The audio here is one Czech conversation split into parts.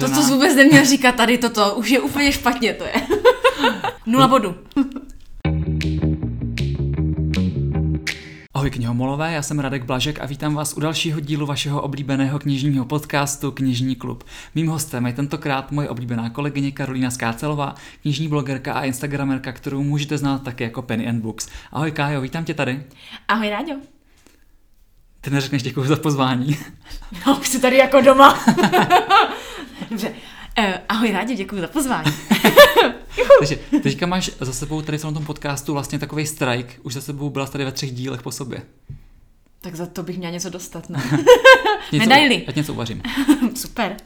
To, co jsi vůbec neměl říkat tady, toto, už je úplně špatně, to je. Nula bodu. Ahoj knihomolové, já jsem Radek Blažek a vítám vás u dalšího dílu vašeho oblíbeného knižního podcastu Knižní klub. Mým hostem je tentokrát moje oblíbená kolegyně Karolína Skácelová, knižní blogerka a instagramerka, kterou můžete znát také jako Penny and Books. Ahoj Kájo, vítám tě tady. Ahoj Ráďo. Ty neřekneš děkuji za pozvání. No, už jsi tady jako doma. Dobře. Uh, ahoj Ráďo, děkuji za pozvání. Takže teďka máš za sebou tady v tom podcastu vlastně takový strike. Už za sebou byla tady ve třech dílech po sobě. Tak za to bych měla něco dostat, ne? Něco, Medaily. Ať něco uvařím. Super.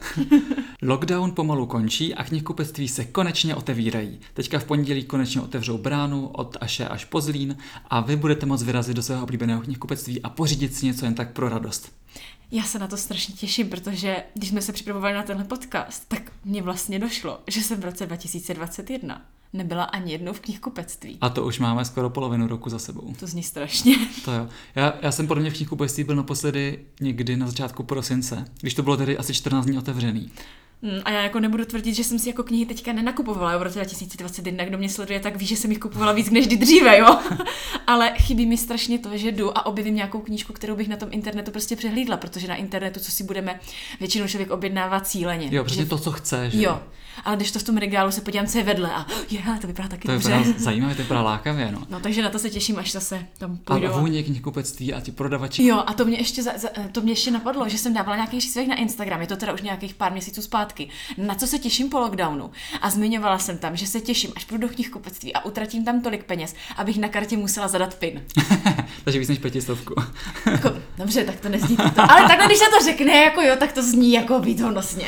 Lockdown pomalu končí a knihkupectví se konečně otevírají. Teďka v pondělí konečně otevřou bránu od Aše až po Zlín a vy budete moct vyrazit do svého oblíbeného knihkupectví a pořídit si něco jen tak pro radost. Já se na to strašně těším, protože když jsme se připravovali na tenhle podcast, tak mně vlastně došlo, že jsem v roce 2021 nebyla ani jednou v knihkupectví. A to už máme skoro polovinu roku za sebou. To zní strašně. To jo. Já, já jsem podle mě v knihkupectví byl naposledy někdy na začátku prosince, když to bylo tedy asi 14 dní otevřený. Mm, A já jako nebudu tvrdit, že jsem si jako knihy teďka nenakupovala jo, v roce 2021. Kdo mě sleduje, tak ví, že jsem jich kupovala víc než kdy dříve, jo. Ale chybí mi strašně to, že jdu a objevím nějakou knížku, kterou bych na tom internetu prostě přehlídla, protože na internetu, co si budeme většinou člověk objednává cíleně. Jo, přesně že... to, co chce, že? Jo, ale když to v tom regálu se podívám, co je vedle a je, to vypadá taky To dobře. vypadá zajímavé, to vypadá lákavě, no. No takže na to se těším, až zase tam A půjdu. vůně knihkupectví a ti prodavači. Jo, a to mě ještě, za, za, to mě ještě napadlo, že jsem dávala nějaký příspěvek na Instagram, je to teda už nějakých pár měsíců zpátky, na co se těším po lockdownu. A zmiňovala jsem tam, že se těším, až půjdu do knihkupectví a utratím tam tolik peněz, abych na kartě musela zadat PIN. Takže víc než pětistovku. Jako, dobře, tak to nezní to. Ale takhle, když se to řekne, jako jo, tak to zní jako výhodnostně.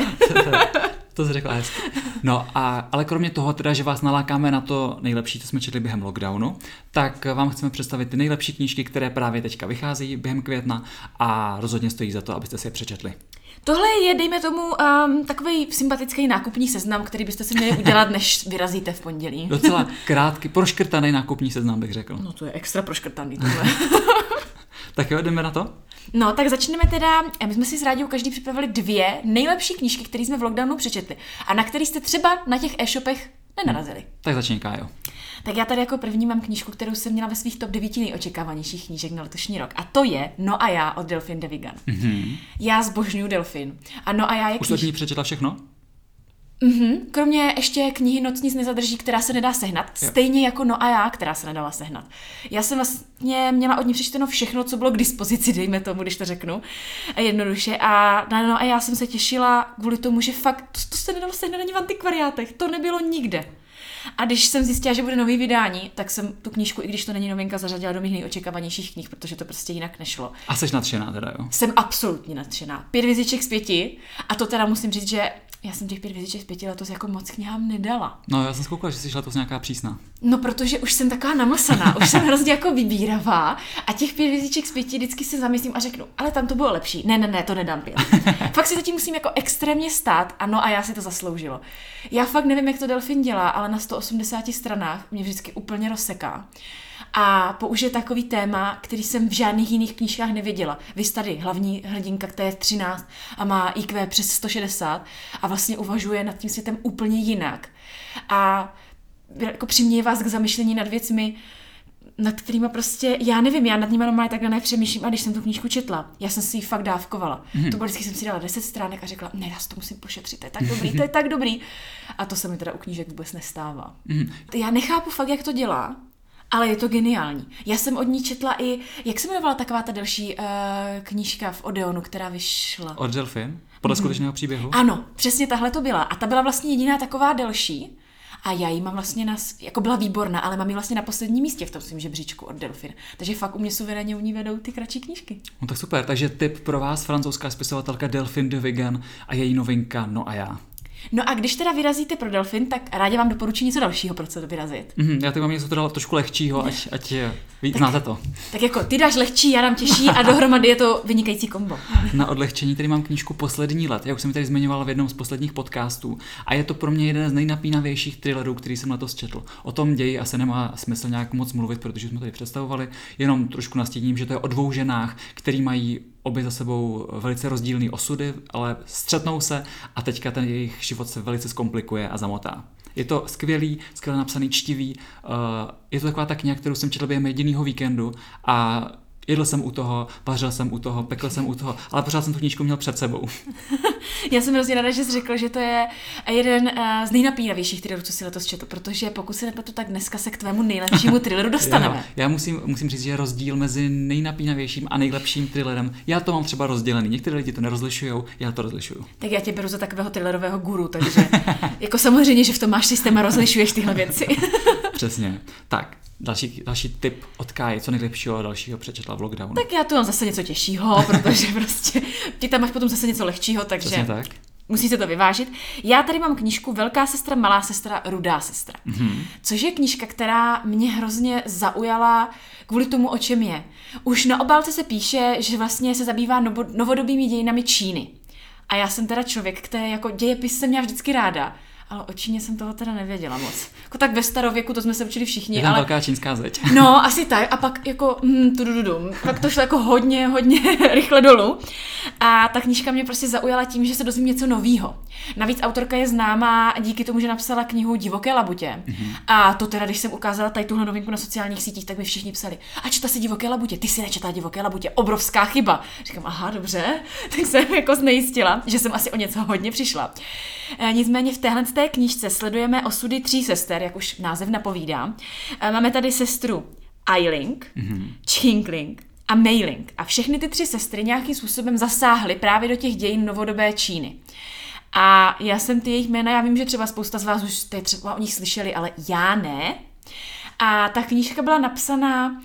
to jsi řekla hezky. No, a, ale kromě toho teda, že vás nalákáme na to nejlepší, co jsme četli během lockdownu, tak vám chceme představit ty nejlepší knížky, které právě teďka vycházejí během května a rozhodně stojí za to, abyste si je přečetli. Tohle je, dejme tomu, um, takový sympatický nákupní seznam, který byste si měli udělat, než vyrazíte v pondělí. Docela krátký, proškrtaný nákupní seznam, bych řekl. No to je extra proškrtaný tohle. Tak jo, jdeme na to? No, tak začneme teda, my jsme si s Rádiou každý připravili dvě nejlepší knížky, které jsme v lockdownu přečetli a na které jste třeba na těch e-shopech nenarazili. Tak začni, Kájo. Tak já tady jako první mám knížku, kterou jsem měla ve svých top 9 nejočekávanějších knížek na letošní rok. A to je No a já od Delphine de Vigan. Mm-hmm. Já zbožňuju Delphine. A No a já je Už od kníž... ní přečetla všechno? Mhm, kromě ještě knihy Noc nic nezadrží, která se nedá sehnat, Jo. stejně jako No a já, která se nedala sehnat. Já jsem vlastně měla od ní přečteno všechno, co bylo k dispozici, dejme tomu, když to řeknu jednoduše. A na No a já jsem se těšila kvůli tomu, že fakt to, to se nedalo sehnat ani v antikvariátech, to nebylo nikde. A když jsem zjistila, že bude nový vydání, tak jsem tu knížku, i když to není novinka, zařadila do mých nejočekávanějších knih, protože to prostě jinak nešlo. A jsi nadšená teda, jo? Jsem absolutně nadšená. Pět věziček z pěti. A to teda musím říct, že já jsem těch pět věziček z pěti letos jako moc knihám nedala. No, já jsem zkoukala, že jsi šla to nějaká přísná. No, protože už jsem taková namlsaná, už jsem hrozně jako vybíravá a těch pět věziček z pěti vždycky se zamyslím a řeknu, ale tam to bylo lepší. Ne, ne, ne, to nedám pět. fakt si zatím musím jako extrémně stát, ano, a já si to zasloužilo. Já fakt nevím, jak to Delfin dělá, ale na 180 stranách mě vždycky úplně rozseká. A použije takový téma, který jsem v žádných jiných knížkách nevěděla. Vy tady hlavní hrdinka, která je 13 a má IQ přes 160 a vlastně uvažuje nad tím světem úplně jinak. A jako přiměje vás k zamyšlení nad věcmi, nad kterými prostě, já nevím, já nad nimi normálně takhle nepřemýšlím a když jsem tu knížku četla, já jsem si ji fakt dávkovala. Mm-hmm. To bylo vždycky jsem si dala 10 stránek a řekla, ne, já si to musím pošetřit, to je tak dobrý, to je tak dobrý. A to se mi teda u knížek vůbec nestává. Mm-hmm. Já nechápu fakt, jak to dělá, ale je to geniální. Já jsem od ní četla i, jak se jmenovala taková ta další uh, knížka v Odeonu, která vyšla? Od Delfin? Podle mm-hmm. skutečného příběhu? Ano, přesně tahle to byla. A ta byla vlastně jediná taková delší. A já ji mám vlastně na, jako byla výborná, ale mám ji vlastně na posledním místě v tom svým žebříčku od Delfin. Takže fakt u mě suverénně u ní vedou ty kratší knížky. No tak super, takže tip pro vás, francouzská spisovatelka Delphine de Vigan a její novinka No a já. No a když teda vyrazíte pro Delfin, tak rádi vám doporučím něco dalšího, pro co to vyrazit. Mhm, já teď mám něco teda trošku lehčího, ať, ať eh, ví, znáte to. Tak jako ty dáš lehčí, já dám těžší a dohromady je to vynikající kombo. Na odlehčení tady mám knížku Poslední let, jak už jsem ji tady zmiňoval v jednom z posledních podcastů. A je to pro mě jeden z nejnapínavějších thrillerů, který jsem letos četl. O tom ději asi nemá smysl nějak moc mluvit, protože jsme tady představovali, jenom trošku nastíním, že to je o dvou ženách, který mají obě za sebou velice rozdílné osudy, ale střetnou se a teďka ten jejich život se velice zkomplikuje a zamotá. Je to skvělý, skvěle napsaný, čtivý. Uh, je to taková ta kniha, kterou jsem četl během jediného víkendu a jedl jsem u toho, vařil jsem u toho, pekl jsem u toho, ale pořád jsem tu knížku měl před sebou. Já jsem hrozně ráda, že jsi řekl, že to je jeden eh, z nejnapínavějších thrillerů, co si letos četl, protože pokud se nepletu, tak dneska se k tvému nejlepšímu thrilleru dostaneme. já, já musím, musím říct, že je rozdíl mezi nejnapínavějším a nejlepším thrillerem. Já to mám třeba rozdělený. Některé lidi to nerozlišují, já to rozlišuju. Tak já tě beru za takového thrillerového guru, takže jako samozřejmě, že v tom máš systém a rozlišuješ tyhle věci. Přesně. Tak, Další, další tip od Káji, co nejlepšího dalšího přečetla v lockdownu. Tak já tu mám zase něco těžšího, protože prostě ty tam máš potom zase něco lehčího, takže Přesně tak. musí se to vyvážit. Já tady mám knížku Velká sestra, malá sestra, rudá sestra. Mhm. Mm-hmm. Což je knížka, která mě hrozně zaujala kvůli tomu, o čem je. Už na obálce se píše, že vlastně se zabývá novo, novodobými dějinami Číny. A já jsem teda člověk, který jako dějepis jsem měla vždycky ráda. Ale o Číně jsem toho teda nevěděla moc. Jako tak ve starověku, to jsme se učili všichni. Je tam ale... velká čínská zeď. No, asi tak. A pak jako mm, tudududum. Pak to šlo jako hodně, hodně rychle dolů. A ta knížka mě prostě zaujala tím, že se dozvím něco novýho. Navíc autorka je známá díky tomu, že napsala knihu Divoké labutě. Mm-hmm. A to teda, když jsem ukázala tady tuhle novinku na sociálních sítích, tak mi všichni psali, a četla si Divoké labutě, ty si nečetla Divoké labutě, obrovská chyba. Říkám, aha, dobře, tak jsem jako znejistila, že jsem asi o něco hodně přišla. E, nicméně v téhle té knížce sledujeme osudy tří sester, jak už název napovídá. E, máme tady sestru Ailing, mm-hmm. Chingling a Meiling. A všechny ty tři sestry nějakým způsobem zasáhly právě do těch dějin novodobé Číny. A já jsem ty jejich jména, já vím, že třeba spousta z vás už jste třeba o nich slyšeli, ale já ne. A ta knížka byla napsaná,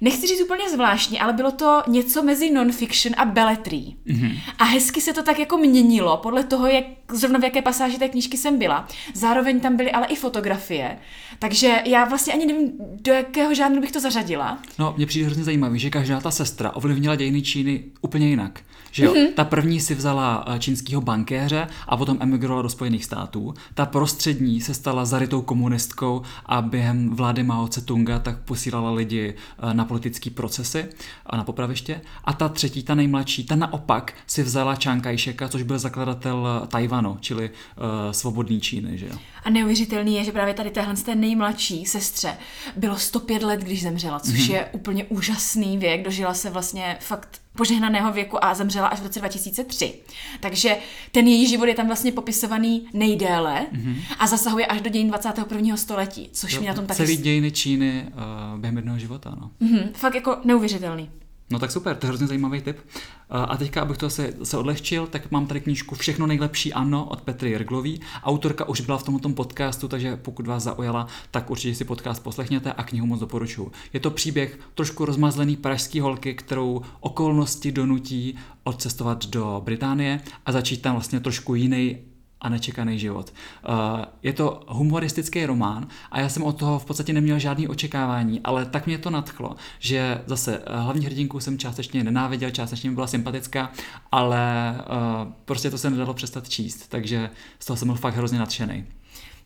nechci říct úplně zvláštně, ale bylo to něco mezi non-fiction a belletry. Mm-hmm. A hezky se to tak jako měnilo podle toho, jak zrovna v jaké pasáži té knížky jsem byla. Zároveň tam byly ale i fotografie. Takže já vlastně ani nevím, do jakého žánru bych to zařadila. No, mně přijde hrozně zajímavý, že každá ta sestra ovlivnila dějiny Číny úplně jinak. Že jo? Mm-hmm. Ta první si vzala eh, čínského bankéře a potom emigrovala do Spojených států. Ta prostřední se stala zarytou komunistkou a během vlády Mao Tse-tunga tak posílala lidi eh, na politické procesy a na popraviště. A ta třetí, ta nejmladší, ta naopak si vzala Chiang Kai-sheka, což byl zakladatel eh, Tajvanu, čili uh, svobodný Číny. Že jo? A neuvěřitelný je, že právě tady téhle z té nejmladší sestře bylo 105 let, když zemřela, což mm-hmm. je úplně úžasný věk. Dožila se vlastně fakt požehnaného věku a zemřela až v roce 2003. Takže ten její život je tam vlastně popisovaný nejdéle mm-hmm. a zasahuje až do dějin 21. století, což To mě na tom taky... Celý dějiny Číny uh, během jednoho života. No. Mhm, fakt jako neuvěřitelný. No tak super, to je hrozně zajímavý tip. Uh, A teďka, abych to se, se odlehčil, tak mám tady knížku Všechno nejlepší ano od Petry Jirglový. Autorka už byla v tomto podcastu, takže pokud vás zaujala, tak určitě si podcast poslechněte a knihu moc doporučuji. Je to příběh trošku rozmazlený pražský holky, kterou okolnosti donutí odcestovat do Británie a začít tam vlastně trošku jiný a nečekaný život. Uh, je to humoristický román a já jsem od toho v podstatě neměl žádný očekávání, ale tak mě to nadchlo, že zase uh, hlavní hrdinku jsem částečně nenáviděl, částečně byla sympatická, ale uh, prostě to se nedalo přestat číst, takže z toho jsem byl fakt hrozně nadšený.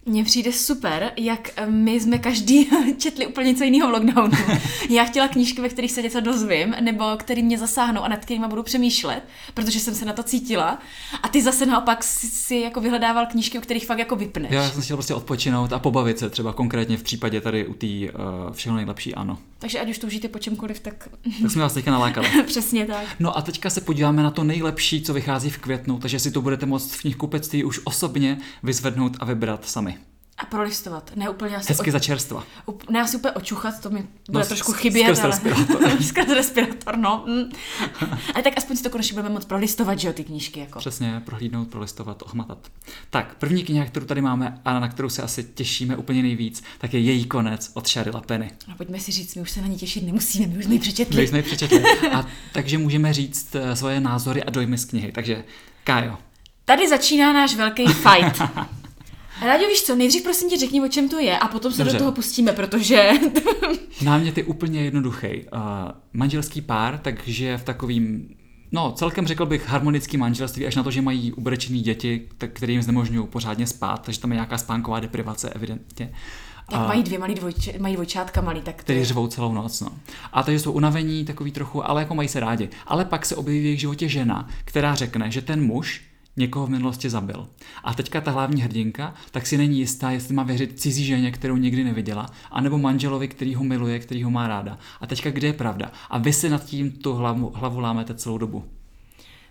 Mně přijde super, jak eh, my jsme každý četli úplně něco jiného v lockdownu. Já chtěla knížky, ve kterých se něco dozvím, nebo který mě zasáhnou a nad kterými budu přemýšlet, protože jsem se na to cítila. A ty zase naopak si, si jako vyhledával knížky, u kterých fakt jako vypneš. Já jsem chtěl prostě odpočinout a pobavit se, třeba konkrétně v případě tady u té uh, všechno nejlepší ano. Takže ať už toužíte po čemkoliv, tak Tak jsme vás teďka nalákali. přesně tak. No a teďka se podíváme na to nejlepší, co vychází v květnu, takže si to budete moct v knihkupectví už osobně vyzvednout a vybrat sami. A prolistovat. Ne úplně asi, Hezky za čerstva. Up- ne asi úplně očuchat, to mi bude No, trošku chybět. skrz ale... respirátor. skrz respirátor, no. Mm. ale tak aspoň si to konečně budeme moc prolistovat, že jo, ty knížky. Jako. Přesně, prohlídnout, prolistovat, ohmatat. Tak, první kniha, kterou tady máme a na kterou se asi těšíme úplně nejvíc, tak je Její konec od Sharila Penny. No, pojďme si říct, my už se na ní těšit nemusíme, my už jsme ji My přečetli. jsme ji přečetli. A takže můžeme říct eh, svoje názory a dojmy z knihy. Takže, Kájo, Tady začíná náš velký fight. Rádio, víš co, nejdřív prosím tě řekni, o čem to je a potom se Dobře. do toho pustíme, protože... námět je úplně jednoduchý. Uh, manželský pár, takže v takovým No, celkem řekl bych harmonický manželství, až na to, že mají ubrečený děti, tak, které jim znemožňují pořádně spát, takže tam je nějaká spánková deprivace evidentně. Jak A- mají dvě malý dvojč, mají dvojčátka malý, tak který řvou celou noc. No. A takže jsou unavení takový trochu, ale jako mají se rádi. Ale pak se objeví v jejich životě žena, která řekne, že ten muž někoho v minulosti zabil. A teďka ta hlavní hrdinka, tak si není jistá, jestli má věřit cizí ženě, kterou nikdy neviděla, anebo manželovi, který ho miluje, který ho má ráda. A teďka kde je pravda? A vy si nad tím tu hlavu, hlavu lámete celou dobu.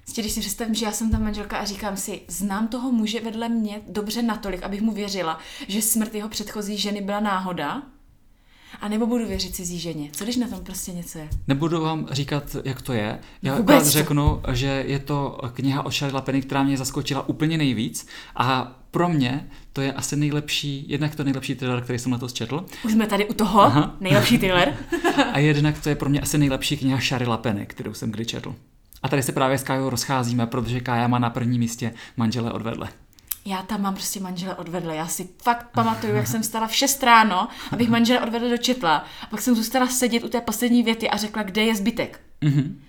Prostě, když si představím, že já jsem ta manželka a říkám si, znám toho muže vedle mě dobře natolik, abych mu věřila, že smrt jeho předchozí ženy byla náhoda, a nebo budu věřit cizí ženě. Co když na tom prostě něco je? Nebudu vám říkat, jak to je. Já Vůbec řeknu, že je to kniha od Charlie Lapeny, která mě zaskočila úplně nejvíc. A pro mě to je asi nejlepší, jednak to nejlepší thriller, který jsem letos četl. Už jsme tady u toho, Aha. nejlepší thriller. A jednak to je pro mě asi nejlepší kniha Shary Lapeny, kterou jsem kdy četl. A tady se právě s Kajou rozcházíme, protože Kája má na prvním místě manžele odvedle. Já tam mám prostě manžele odvedle. Já si fakt pamatuju, jak jsem stala v 6 ráno, abych manžele odvedle dočetla. A pak jsem zůstala sedět u té poslední věty a řekla, kde je zbytek. Mhm.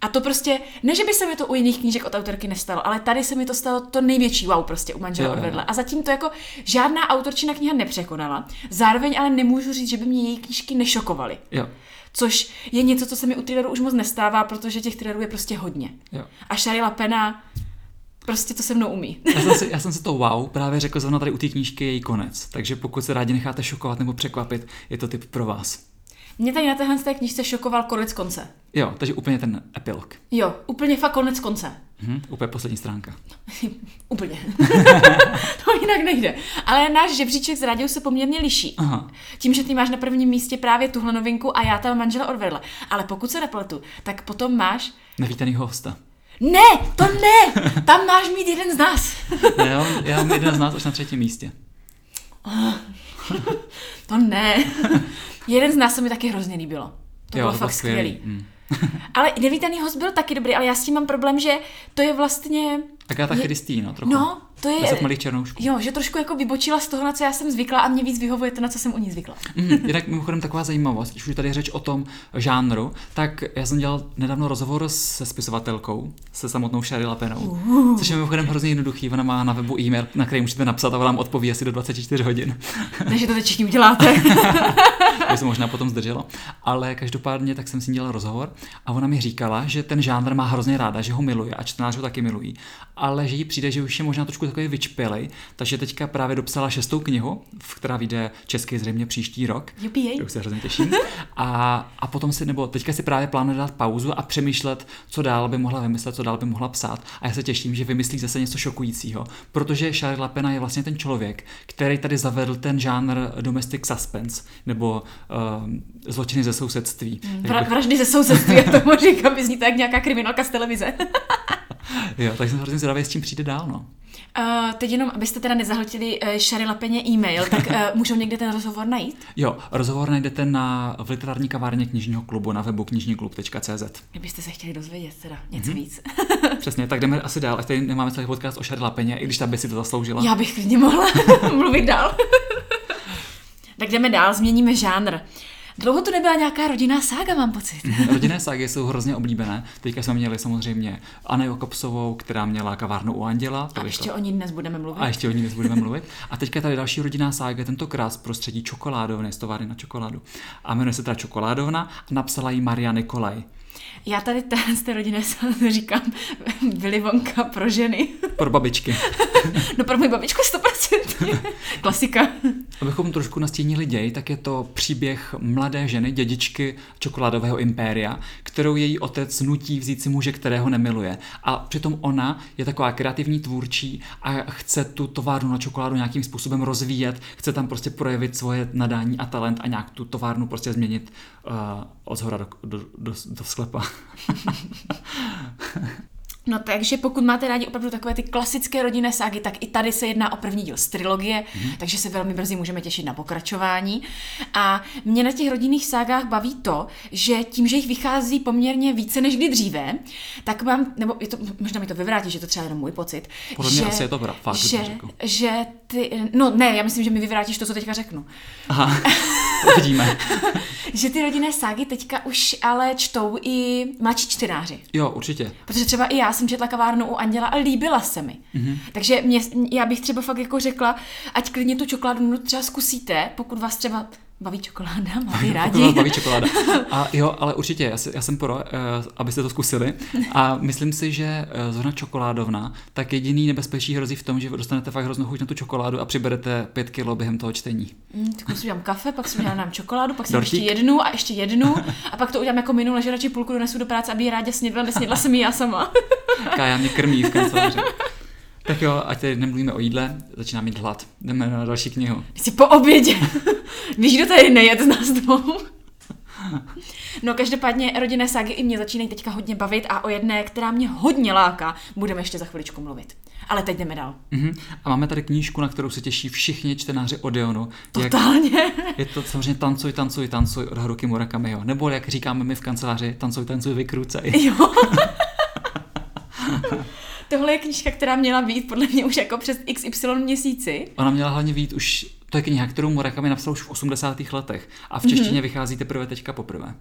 A to prostě, ne, že by se mi to u jiných knížek od autorky nestalo, ale tady se mi to stalo to největší wow prostě u manžela odvedle. A zatím to jako žádná autorčina kniha nepřekonala. Zároveň ale nemůžu říct, že by mě její knížky nešokovaly. Jo, Což je něco, co se mi u thrillerů už moc nestává, protože těch thrillerů je prostě hodně. jo. A Sharila Pena prostě to se mnou umí. Já jsem, si, já jsem si to wow právě řekl zrovna tady u té knížky je její konec. Takže pokud se rádi necháte šokovat nebo překvapit, je to typ pro vás. Mě tady na téhle té knížce šokoval konec konce. Jo, takže úplně ten epilog. Jo, úplně fakt konec konce. Mhm, úplně poslední stránka. Úplně. to jinak nejde. Ale náš žebříček z rádiou se poměrně liší. Aha. Tím, že ty máš na prvním místě právě tuhle novinku a já tam manžela odvedla. Ale pokud se nepletu, tak potom máš... Nevítaného hosta. Ne, to ne! Tam máš mít jeden z nás. Ne, já, mám- já mám jeden z nás až na třetím místě. To ne. jeden z nás se mi taky hrozně líbilo. To bylo fakt skvělý. Mm. Ale nevítaný host byl taky dobrý, ale já s tím mám problém, že to je vlastně... Agáta Je- Christie, no, trochu. No, to je... Deset malých černoušků. Jo, že trošku jako vybočila z toho, na co já jsem zvykla a mě víc vyhovuje to, na co jsem u ní zvykla. Mm, jinak mimochodem taková zajímavost, když už tady je řeč o tom žánru, tak já jsem dělal nedávno rozhovor se spisovatelkou, se samotnou Shary Lapenou, což je mimochodem hrozně jednoduchý, ona má na webu e-mail, na který můžete napsat a ona vám odpoví asi do 24 hodin. Takže to teď všichni uděláte. by se možná potom zdrželo. Ale každopádně tak jsem s ní dělal rozhovor a ona mi říkala, že ten žánr má hrozně ráda, že ho miluje a čtenáři ho taky milují, ale že jí přijde, že už je možná trošku takový vyčpělej, takže teďka právě dopsala šestou knihu, v která vyjde česky zřejmě příští rok. Jupi, Už se hrozně těším. A, a potom si, nebo teďka si právě plánuje dát pauzu a přemýšlet, co dál by mohla vymyslet, co dál by mohla psát. A já se těším, že vymyslí zase něco šokujícího, protože Charles Lapena je vlastně ten člověk, který tady zavedl ten žánr domestic suspense, nebo uh, zločiny ze sousedství. Tak Vra- bych- vraždy ze sousedství, já tomu říkám, by zní tak nějaká kriminálka z televize. jo, tak jsem hrozně zvědavý, s tím přijde dál. No. Uh, teď jenom, abyste teda nezahltili uh, Shary Lapeně e-mail, tak uh, můžou někde ten rozhovor najít? Jo, rozhovor najdete na v literární kavárně knižního klubu na webu knižníklub.cz. Kdybyste se chtěli dozvědět teda něco mm-hmm. víc. Přesně, tak jdeme asi dál, ať tady nemáme celý podcast o Charles Lapeně, i když ta by si to zasloužila. Já bych klidně mohla mluvit dál. tak jdeme dál, změníme žánr. Dlouho tu nebyla nějaká rodinná sága, mám pocit. Rodinné ságy jsou hrozně oblíbené. Teďka jsme měli samozřejmě Anne Jokobsovou, která měla kavárnu u Anděla. to A ještě o ní dnes budeme mluvit. a ještě o ní dnes budeme mluvit. A teďka tady další rodinná sága, tentokrát z prostředí čokoládovny, z továrny na čokoládu. A jmenuje se teda Čokoládovna a napsala ji Maria Nikolaj. Já tady z té rodiny říkám Willy Wonka pro ženy. Pro babičky. No pro moji babičku 100%. Klasika. Abychom trošku nastínili děj, tak je to příběh mladé ženy, dědičky čokoládového impéria, kterou její otec nutí vzít si muže, kterého nemiluje. A přitom ona je taková kreativní tvůrčí a chce tu továrnu na čokoládu nějakým způsobem rozvíjet, chce tam prostě projevit svoje nadání a talent a nějak tu továrnu prostě změnit uh, od zhora do, do, do, do sklepa. No takže pokud máte rádi opravdu takové ty klasické rodinné ságy, tak i tady se jedná o první díl z trilogie, mm. takže se velmi brzy můžeme těšit na pokračování. A mě na těch rodinných ságách baví to, že tím, že jich vychází poměrně více než kdy dříve, tak mám, nebo je to, možná mi to vyvrátí, že to třeba jenom můj pocit, Podle mě že, asi je to fakt, že, že ty, no ne, já myslím, že mi vyvrátíš to, co teďka řeknu. Aha. Uvidíme. že ty rodinné ságy teďka už ale čtou i mladší čtenáři. Jo, určitě. Protože třeba i já jsem četla kavárnu u Anděla a líbila se mi. Mm-hmm. Takže mě, já bych třeba fakt jako řekla, ať klidně tu čokoládu třeba zkusíte, pokud vás třeba Baví čokoláda, máte rádi. Baví čokoláda. A jo, ale určitě, já, si, já jsem pro, uh, abyste to zkusili. A myslím si, že uh, zrovna čokoládovna, tak jediný nebezpečí hrozí v tom, že dostanete fakt hroznou chuť na tu čokoládu a přiberete pět kilo během toho čtení. Mm, tak si udělám kafe, pak si udělám čokoládu, pak si ještě jednu a ještě jednu a pak to udělám jako minule, že radši půlku donesu do práce, aby ji rádi snědla, nesnědla jsem ji já sama. Kája mě krmí v kanceláři. Tak jo, ať tady nemluvíme o jídle, začíná mít hlad. Jdeme na další knihu. Jsi po obědě. Víš, kdo tady nejet z nás dvou? No každopádně rodinné ságy i mě začínají teďka hodně bavit a o jedné, která mě hodně láká, budeme ještě za chviličku mluvit. Ale teď jdeme dál. Uh-huh. A máme tady knížku, na kterou se těší všichni čtenáři Odeonu. Totálně. Jak, je to samozřejmě Tancuj, tancuj, tancuj od Haruki Murakamiho. Nebo jak říkáme my v kanceláři, tancuj, tancuj, vykrucej. Jo. Tohle je knížka, která měla být podle mě už jako přes XY měsíci. Ona měla hlavně být už, to je kniha, kterou Murakami napsal už v 80. letech a v češtině mm-hmm. vychází teprve teďka poprvé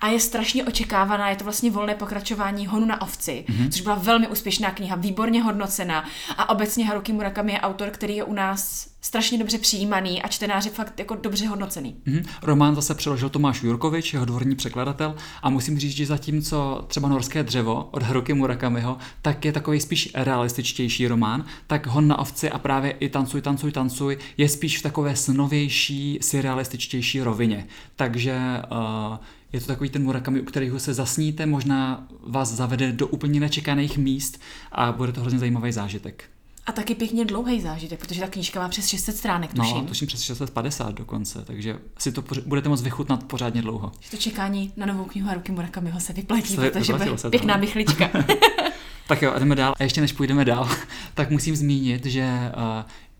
a je strašně očekávaná. Je to vlastně volné pokračování Honu na ovci, mm-hmm. což byla velmi úspěšná kniha, výborně hodnocená. A obecně Haruki Murakami je autor, který je u nás strašně dobře přijímaný a čtenáři fakt jako dobře hodnocený. Mm-hmm. Román zase přeložil Tomáš Jurkovič, jeho dvorní překladatel a musím říct, že zatímco třeba Norské dřevo od Haruki Murakamiho, tak je takový spíš realističtější román, tak Hon na ovci a právě i Tancuj, tancuj, tancuj je spíš v takové snovější, surrealističtější rovině. Takže uh, je to takový ten Murakami, u kterého se zasníte, možná vás zavede do úplně nečekaných míst a bude to hrozně zajímavý zážitek. A taky pěkně dlouhý zážitek, protože ta knížka má přes 600 stránek, tuším. No, tuším přes 650 dokonce, takže si to poř- budete moct vychutnat pořádně dlouho. Že to čekání na novou knihu Haruki Murakamiho se vyplatí, se protože bude se pěkná bychlička. tak jo, jdeme dál. A ještě než půjdeme dál, tak musím zmínit, že uh,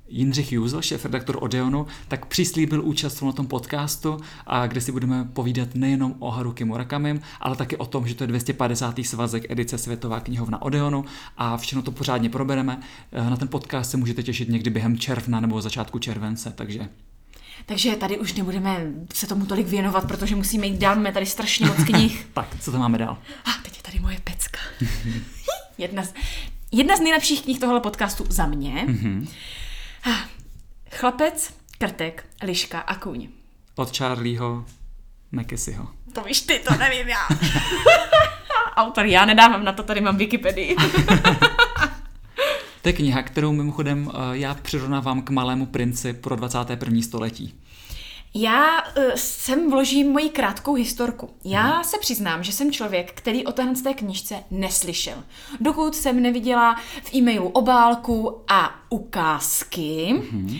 Jindřich Júzl, šéf-redaktor Odeonu, tak přislíbil účast na tom podcastu, a kde si budeme povídat nejenom o Haruki Murakamim, ale taky o tom, že to je 250. svazek edice Světová knihovna Odeonu a všechno to pořádně probereme. Eh, na ten podcast se můžete těšit někdy během června nebo začátku července, takže takže tady už nebudeme se tomu tolik věnovat, protože musíme jít dál, máme tady strašně moc knih. tak, co tam máme dál? A ah, teď je tady moje pecka. jedna, z, jedna z nejlepších knih tohle podcastu za mě. Mm-hmm. Chlapec, krtek, liška a kůň. Od Charlieho McKessieho. To víš ty, to nevím já. Autor, já nedávám na to, tady mám Wikipedii. to je kniha, kterou mimochodem eh, já přirovnávám k malému princi pro 21. století. Já uh, sem vložím moji krátkou historku. Já hmm. se přiznám, že jsem člověk, který o téhle té knižce neslyšel. Dokud jsem neviděla v e-mailu obálku a ukázky, hmm.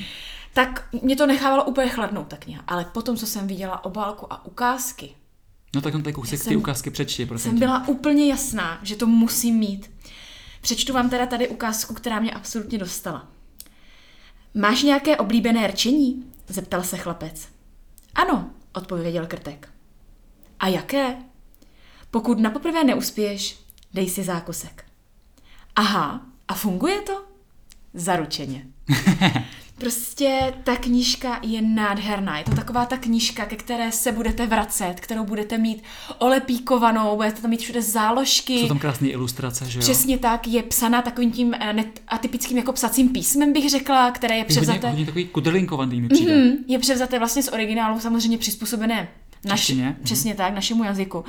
tak mě to nechávalo úplně chladnout ta kniha. Ale potom, co jsem viděla obálku a ukázky, No tak on tady kousek ty ukázky přečti, prosím. Jsem byla úplně jasná, že to musím mít. Přečtu vám teda tady ukázku, která mě absolutně dostala. Máš nějaké oblíbené rčení? Zeptal se chlapec. Ano, odpověděl krtek. A jaké? Pokud na poprvé neuspěješ, dej si zákusek. Aha, a funguje to? Zaručeně. Prostě ta knížka je nádherná. Je to taková ta knížka, ke které se budete vracet, kterou budete mít olepíkovanou, budete tam mít všude záložky. Jsou tam krásné ilustrace, že jo? Přesně tak, je psaná takovým tím eh, atypickým jako psacím písmem, bych řekla, které je převzaté. Hodně, hodně takový kudrlinkovaný mi přijde. Mm-hmm, je převzaté vlastně z originálu, samozřejmě přizpůsobené naši, přesně tak, našemu jazyku.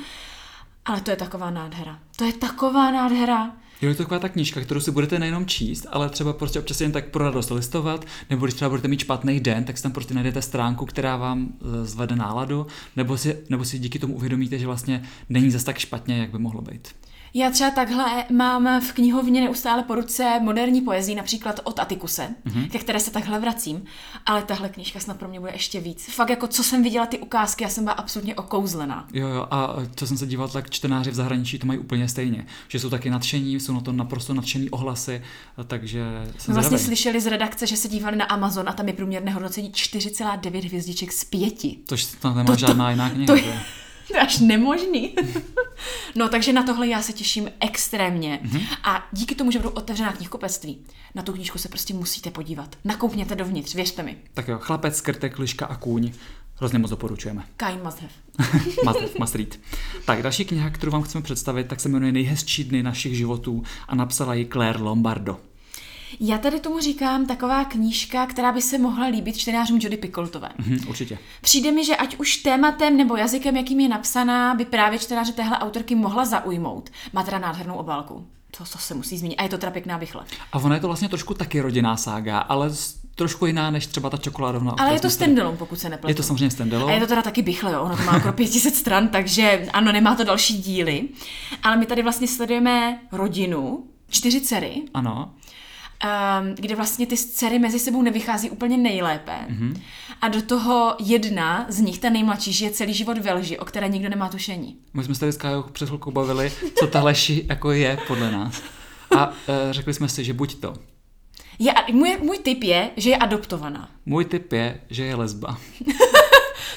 Ale to je taková nádhera. To je taková nádhera. Jo, je to taková ta knížka, kterou si budete nejenom číst, ale třeba prostě občas jen tak pro radost listovat, nebo když třeba budete mít špatný den, tak si tam prostě najdete stránku, která vám e, zvede náladu, nebo si, nebo si díky tomu uvědomíte, že vlastně není zas tak špatně, jak by mohlo být. Já třeba takhle mám v knihovně neustále po ruce moderní poezii, například od Atikuse, mm-hmm. ke které se takhle vracím, ale tahle knížka snad pro mě bude ještě víc. Fakt jako co jsem viděla ty ukázky, já jsem byla absolutně okouzlená. Jo, jo, a co jsem se díval, tak čtenáři v zahraničí to mají úplně stejně, že jsou taky nadšení, jsou na to naprosto nadšený ohlasy, takže jsem Vlastně zdravý. slyšeli z redakce, že se dívali na Amazon a tam je průměrné hodnocení 4,9 hvězdiček z pěti. Tož tam nemá to, žádná jiná kniha. To, je, to je až nemožný. no, takže na tohle já se těším extrémně. Mm-hmm. A díky tomu, že budou otevřená knihkupectví, na tu knížku se prostě musíte podívat. Nakoukněte dovnitř, věřte mi. Tak jo, chlapec, krtek, liška a kůň. Hrozně moc doporučujeme. Kind must have. must, have, must read. Tak další kniha, kterou vám chceme představit, tak se jmenuje Nejhezčí dny našich životů a napsala ji Claire Lombardo. Já tady tomu říkám taková knížka, která by se mohla líbit čtenářům Jody Picoltové. Mhm, určitě. Přijde mi, že ať už tématem nebo jazykem, jakým je napsaná, by právě čtenáře téhle autorky mohla zaujmout. Má teda nádhernou obálku. To, to se musí zmínit. A je to teda pěkná bychle. A ona je to vlastně trošku taky rodinná sága, ale trošku jiná než třeba ta čokoládovna. Ale je to standalone, pokud se nepletu. Je to samozřejmě standalone. A je to teda taky bychle, jo. Ono to má okolo 500 stran, takže ano, nemá to další díly. Ale my tady vlastně sledujeme rodinu, čtyři dcery, Ano. Um, kde vlastně ty dcery mezi sebou nevychází úplně nejlépe. Mhm. Mm-hmm. A do toho jedna z nich, ta nejmladší, žije celý život ve lži, o které nikdo nemá tušení. My jsme se tady s Kájou před chvilkou bavili, co ta lež jako je podle nás. A e, řekli jsme si, že buď to. Je, můj, můj tip je, že je adoptovaná. Můj tip je, že je lesba.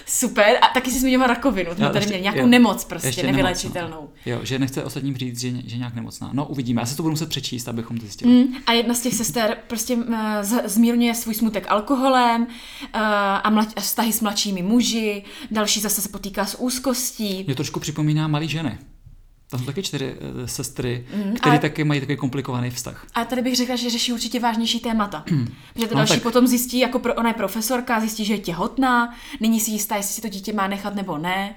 Super. A taky si zmiňoval rakovinu. Jsme Jo, tady měli nějakou jo. nemoc prostě, Ještě nevylečitelnou. Nemoc, no. Jo, že nechce ostatním říct, že, že nějak nemocná. No, uvidíme. Já se to budu muset přečíst, abychom to zjistili. Mm, a jedna z těch sester prostě uh, zmírňuje svůj smutek alkoholem uh, a, mlač, a vztahy s mladšími muži, další zase se potýká s úzkostí. Mě trošku připomíná malý ženy. Tam jsou taky čtyři uh, sestry, mm, které ale- taky mají takový komplikovaný vztah. A tady bych řekla, že řeší určitě vážnější témata. Protože to No, další tak- potom zjistí, jako pro, ona je profesorka, zjistí, že je těhotná, není si jistá, jestli si to dítě má nechat nebo ne.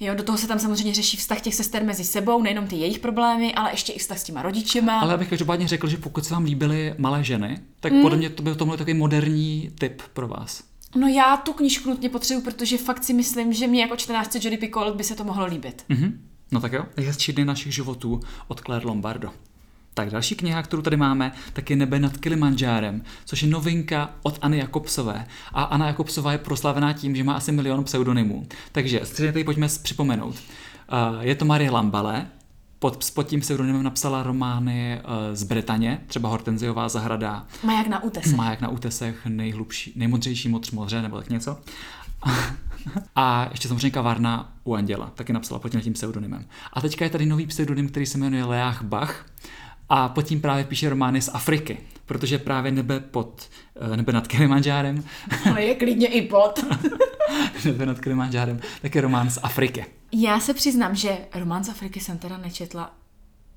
Jo, do toho se tam samozřejmě řeší vztah těch sester mezi sebou, nejenom ty jejich problémy, ale ještě i vztah s těma rodičema. Ale já bych každopádně řekl, že pokud se vám líbily malé ženy, tak mm. podle mě to byl tomhle takový moderní tip pro vás. No já tu knížku nutně potřebuji, protože fakt si myslím, že mě jako čtenářce Jodie Picoult by se to mohlo líbit. Mhm. No tak jo, nejhezčí dny našich životů od Claire Lombardo. Tak další kniha, kterou tady máme, tak je Nebe nad Kilimanjárem, což je novinka od Anny Jakobsové. A Anna Jakobsová je proslavená tím, že má asi milion pseudonymů. Takže středně tady pojďme připomenout. Uh, je to Marie Lambale, pod, pod tím pseudonymem napsala romány uh, z Bretaně, třeba Hortenziová zahrada, Maják na útese. má jak na útesech nejhlubší, nejmodřejší modř moře, nebo tak něco. A ještě samozřejmě kavárna u Anděla, taky napsala pod tím pseudonymem. A teďka je tady nový pseudonym, který se jmenuje Leach Bach a pod tím právě píše romány z Afriky, protože právě nebe pod, eh, nebe nad Kilimanjárem, Ale je klidně i pod. nebe nad Kilimanjárem, tak je román z Afriky. Já se přiznám, že román z Afriky jsem teda nečetla.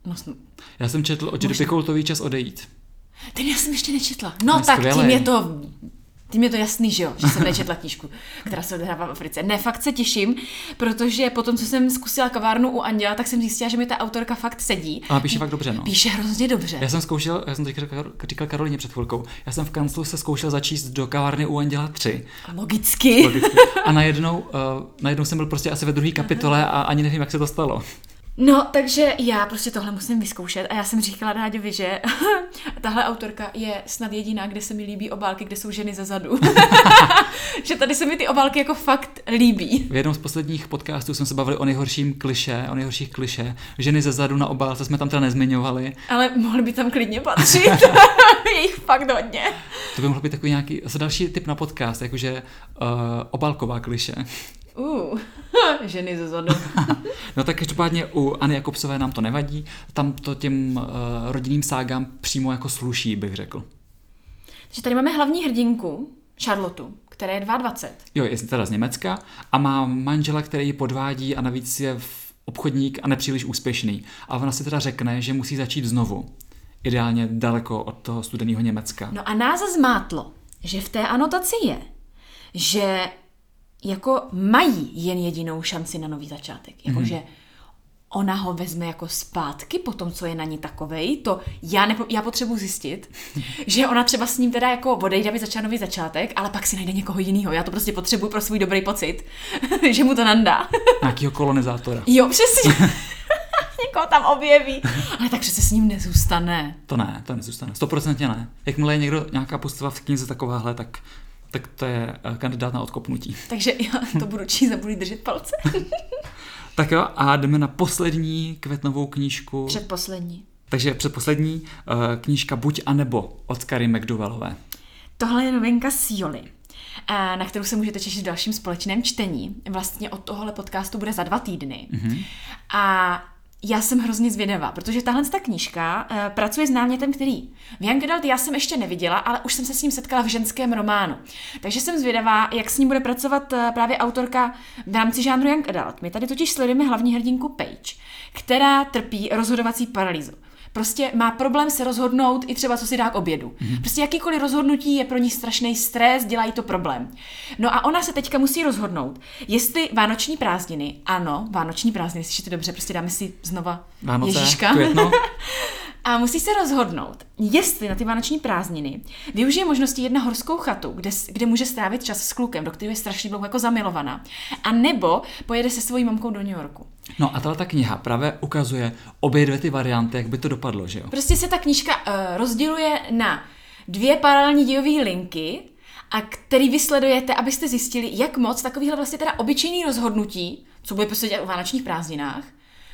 No, snu. Já jsem četl o Judy Možná. Picoultový čas odejít. Ten já jsem ještě nečetla. No je tak skvělej. tím je to tím je to jasný, že jo, že jsem nečetla knížku, která se odehrává v Africe. Ne, fakt se těším, protože potom, co jsem zkusila kavárnu u Anděla, tak jsem zjistila, že mi ta autorka fakt sedí. Ale píše fakt dobře, no. Píše hrozně dobře. Já jsem zkoušel, já jsem to říkal, říkal Karolině před chvilkou, já jsem v kanclu se zkoušel začíst do kavárny u Anděla 3. Logicky. Logicky. A najednou, uh, najednou jsem byl prostě asi ve druhé kapitole a ani nevím, jak se to stalo. No, takže já prostě tohle musím vyzkoušet a já jsem říkala Ráďovi, že tahle autorka je snad jediná, kde se mi líbí obálky, kde jsou ženy ze zadu. že tady se mi ty obálky jako fakt líbí. V jednom z posledních podcastů jsme se bavili o nejhorším kliše, o nejhorších kliše. Ženy ze zadu na obálce jsme tam teda nezmiňovali. Ale mohly by tam klidně patřit. je jich fakt hodně. To by mohlo být takový nějaký, zase další tip na podcast, jakože uh, obálková kliše. Uh, ženy ze zadu. No tak každopádně u Anny Jakobsové nám to nevadí, tam to těm uh, rodinným ságám přímo jako sluší, bych řekl. Takže tady máme hlavní hrdinku, Charlotte, která je 22. Jo, je teda z Německa a má manžela, který ji podvádí a navíc je v obchodník a nepříliš úspěšný. A ona si teda řekne, že musí začít znovu. Ideálně daleko od toho studeného Německa. No a nás zmátlo, že v té anotaci je, že jako mají jen jedinou šanci na nový začátek. Jakože ona ho vezme jako zpátky po tom, co je na ní takovej, to já, nepo, já potřebuji zjistit, že ona třeba s ním teda jako odejde, aby začal nový začátek, ale pak si najde někoho jiného. Já to prostě potřebuji pro svůj dobrý pocit, že mu to nandá. Nějakýho kolonizátora. jo, přesně. Někoho tam objeví. Ale tak přece s ním nezůstane. To ne, to nezůstane. Stoprocentně ne. Jakmile je někdo, nějaká postava v knize takováhle, tak, tak to je eh, kandidát na odkopnutí. Takže já to budu číst a budu držet palce. Tak jo, a jdeme na poslední květnovou knížku. Předposlední. Takže předposlední uh, knížka Buď a nebo od Kary McDowellové. Tohle je novinka z Joli, eh, na kterou se můžete těšit v dalším společném čtení. Vlastně od tohohle podcastu bude za dva týdny. Mm-hmm. A já jsem hrozně zvědavá, protože tahle ta knížka uh, pracuje s námětem, který v Young Adult já jsem ještě neviděla, ale už jsem se s ním setkala v ženském románu. Takže jsem zvědavá, jak s ním bude pracovat uh, právě autorka v rámci žánru Young Adult. My tady totiž sledujeme hlavní hrdinku Paige, která trpí rozhodovací paralýzu prostě má problém se rozhodnout i třeba, co si dá k obědu. Mm-hmm. Prostě jakýkoliv rozhodnutí je pro ní strašný stres, dělají to problém. No a ona se teďka musí rozhodnout, jestli vánoční prázdniny, ano, vánoční prázdniny, slyšíte dobře, prostě dáme si znova Vánoce, Ježíška. květno. A musí se rozhodnout, jestli na ty vánoční prázdniny využije možnosti jedna horskou chatu, kde, kde může strávit čas s klukem, do kterého je strašně dlouho jako zamilovaná, a nebo pojede se svojí mamkou do New Yorku. No a tahle ta kniha právě ukazuje obě dvě ty varianty, jak by to dopadlo, že jo? Prostě se ta knížka uh, rozděluje na dvě paralelní dějové linky, a který vysledujete, abyste zjistili, jak moc takovýhle vlastně teda obyčejný rozhodnutí, co bude prostě dělat o vánočních prázdninách,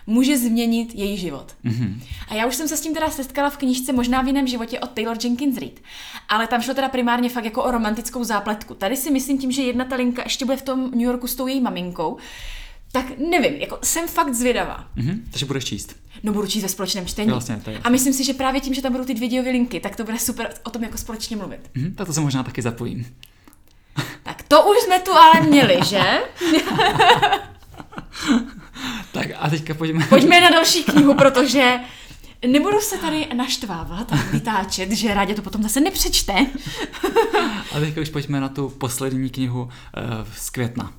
může změnit její život. Mm-hmm. A já už jsem se s tím teda setkala v knížce Možná v jiném životě od Taylor Jenkins Reid. Ale tam šlo teda primárně fakt jako o romantickou zápletku. Tady si myslím tím, že jedna ta linka ještě bude v tom New Yorku s tou její maminkou, tak nevím, jako jsem fakt zvědavá. Mm-hmm. Takže budeš číst. No budu číst ve společném čtení. Vlastně, to je a myslím si, že právě tím, že tam budou ty dvě dílové linky, tak to bude super o tom jako společně mluvit. Mm-hmm. Tak to se možná taky zapojím. Tak to už jsme tu ale měli, že? tak a teďka pojďme. Pojďme na další knihu, protože nebudu se tady naštvávat a vytáčet, že rádi to potom zase nepřečte. a teďka už pojďme na tu poslední knihu uh, z května.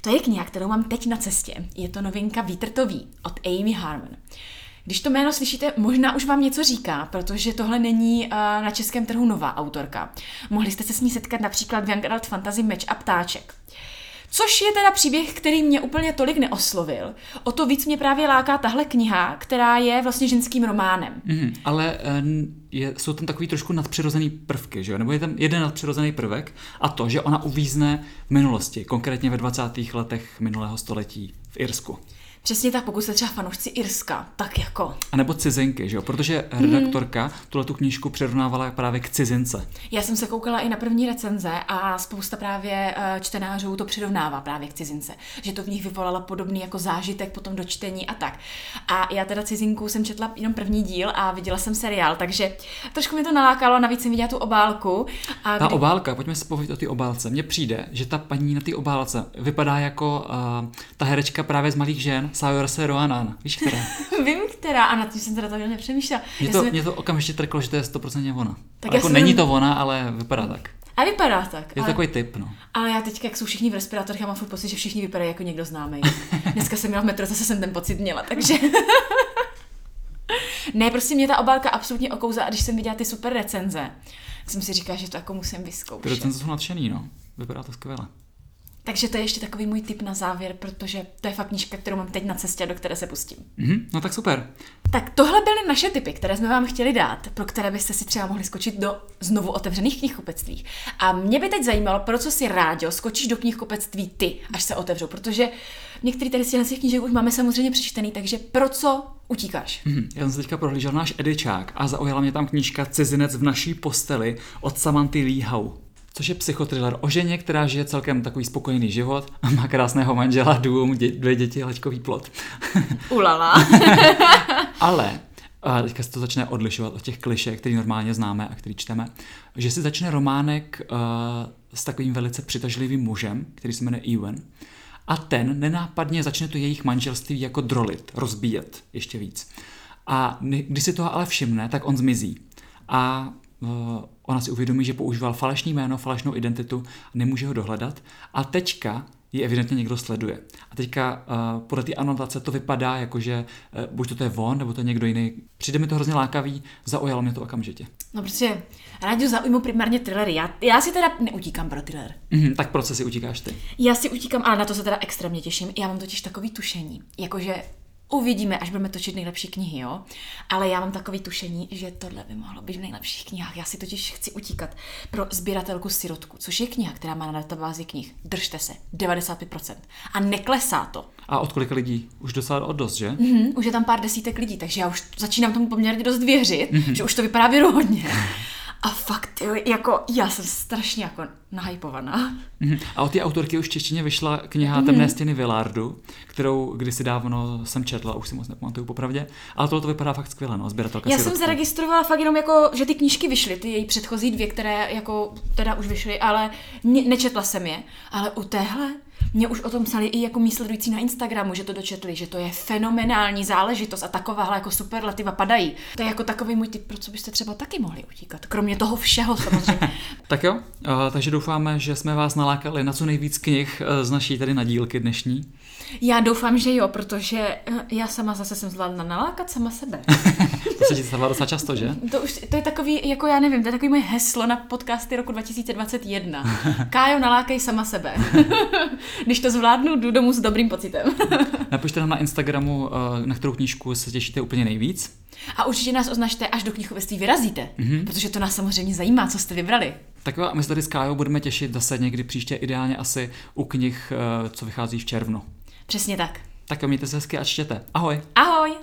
To je kniha, kterou mám teď na cestě. Je to novinka Vítr to ví od Amy Harmon. Když to jméno slyšíte, možná už vám něco říká, protože tohle není uh, na českém trhu nová autorka. Mohli jste se s ní setkat například v Young Adult Fantasy Match a Ptáček. Což je teda příběh, který mě úplně tolik neoslovil. O to víc mě právě láká tahle kniha, která je vlastně ženským románem. Mm, ale je, jsou tam takový trošku nadpřirozený prvky, že jo? Nebo je tam jeden nadpřirozený prvek a to, že ona uvízne v minulosti, konkrétně ve 20. letech minulého století v Irsku. Přesně tak, pokud jste třeba fanoušci Irska, tak jako. A nebo cizinky, že jo? Protože redaktorka mm. tuhle tu knížku přirovnávala právě k cizince. Já jsem se koukala i na první recenze a spousta právě eh, čtenářů to přirovnává právě k cizince. Že to v nich vyvolalo podobný jako zážitek potom do čtení a tak. A já teda cizinku jsem četla jenom první díl a viděla jsem seriál, takže trošku mě to nalákalo, navíc jsem viděla tu obálku. A ta kdy... obálka, pojďme se povědět o té obálce. Mně přijde, že ta paní na té obálce vypadá jako uh, ta herečka právě z malých žen, Sayurse Roanan. Víš, která? Vím, která, a na tím jsem teda takhle nepřemýšlela. Mě to, jsem... mě to okamžitě trklo, že to je 100% ona. Tak jako není to ona, ale vypadá tak. A vypadá tak. Je to ale, takový typ, no. Ale já teď, jak jsou všichni v respirátorech, já mám furt pocit, že všichni vypadají jako někdo známý. Dneska jsem měla v metro, zase jsem ten pocit měla, takže... ne, prostě mě ta obálka absolutně okouzla a když jsem viděla ty super recenze, jsem si říkala, že to jako musím vyzkoušet. Ty recenze jsou nadšený, no. Vypadá to skvěle. Takže to je ještě takový můj tip na závěr, protože to je fakt knížka, kterou mám teď na cestě, do které se pustím. Mm-hmm, no tak super. Tak tohle byly naše tipy, které jsme vám chtěli dát, pro které byste si třeba mohli skočit do znovu otevřených knihkupectví. A mě by teď zajímalo, pro co si rádio skočíš do knihkupectví ty, až se otevřou, protože některý tady z těch knížek už máme samozřejmě přečtený, takže pro co utíkáš? Mm-hmm. Já jsem se teďka prohlížel náš edičák a zaujala mě tam knížka Cizinec v naší posteli od Samanty Howe což je psychotriller o ženě, která žije celkem takový spokojený život a má krásného manžela, dům, dě, dvě děti, laťkový plot. Ulala. Ale a teďka se to začne odlišovat od těch kliše, který normálně známe a který čteme, že si začne románek uh, s takovým velice přitažlivým mužem, který se jmenuje Ewan, a ten nenápadně začne to jejich manželství jako drolit, rozbíjet ještě víc. A když si toho ale všimne, tak on zmizí. A ona si uvědomí, že používal falešný jméno, falešnou identitu, nemůže ho dohledat a teďka ji evidentně někdo sleduje. A teďka uh, podle té anotace to vypadá jako, že uh, buď to je on, nebo to je někdo jiný. Přijde mi to hrozně lákavý, zaujalo mě to okamžitě. No protože rádi zaujmu primárně thrillery. Já, já si teda neutíkám pro thriller. Mm-hmm, tak proč si utíkáš ty? Já si utíkám, ale na to se teda extrémně těším. Já mám totiž takový tušení, jakože Uvidíme, až budeme točit nejlepší knihy, jo. Ale já mám takový tušení, že tohle by mohlo být v nejlepších knihách. Já si totiž chci utíkat pro sběratelku sirotku, což je kniha, která má na databázi knih. Držte se, 95%. A neklesá to. A od kolika lidí? Už docela od dost, že? Mm-hmm, už je tam pár desítek lidí, takže já už začínám tomu poměrně dost věřit, mm-hmm. že už to vypadá věrohodně. A fakt, jo, jako já jsem strašně jako nahypovaná. Mhm. A od té autorky už v češtině vyšla kniha Mhm. Temné stěny Villardu, kterou kdysi dávno jsem četla, už si moc nepamatuju popravdě, ale tohle to vypadá fakt skvěle, no, sběratelka Já jsem zaregistrovala fakt jenom jako, že ty knížky vyšly, ty její předchozí dvě, které jako teda už vyšly, ale ne, nečetla jsem je. Ale u téhle, mě už o tom psali i jako mý sledující na Instagramu, že to dočetli, že to je fenomenální záležitost a takováhle jako superlativa padají. To je jako takový můj tip, pro co byste třeba taky mohli utíkat. Kromě toho všeho samozřejmě. Tak jo, takže doufáme, že jsme vás nalákali na co nejvíc knih uh, z naší tady nadílky dnešní. Já doufám, že jo, protože eh, já sama zase jsem zvládla nalákat sama sebe. To se ti stává docela často, že? To, už, to je takový, jako já nevím, to je takový moje heslo na podcasty roku 2021. Kájo, nalákej sama sebe. Když to zvládnu, jdu domů s dobrým pocitem. Napište nám na Instagramu, uh, na kterou knížku se těšíte úplně nejvíc. A určitě nás označte, až do knihkupectví vyrazíte, mm-hmm. protože to nás samozřejmě zajímá, co jste vybrali. Tak jo, a my se tady s Kájou budeme těšit zase někdy příště, ideálně asi u knih, uh, co vychází v červnu. Přesně tak. Tak jo, mějte se hezky a čtěte. Ahoj! Ahoj!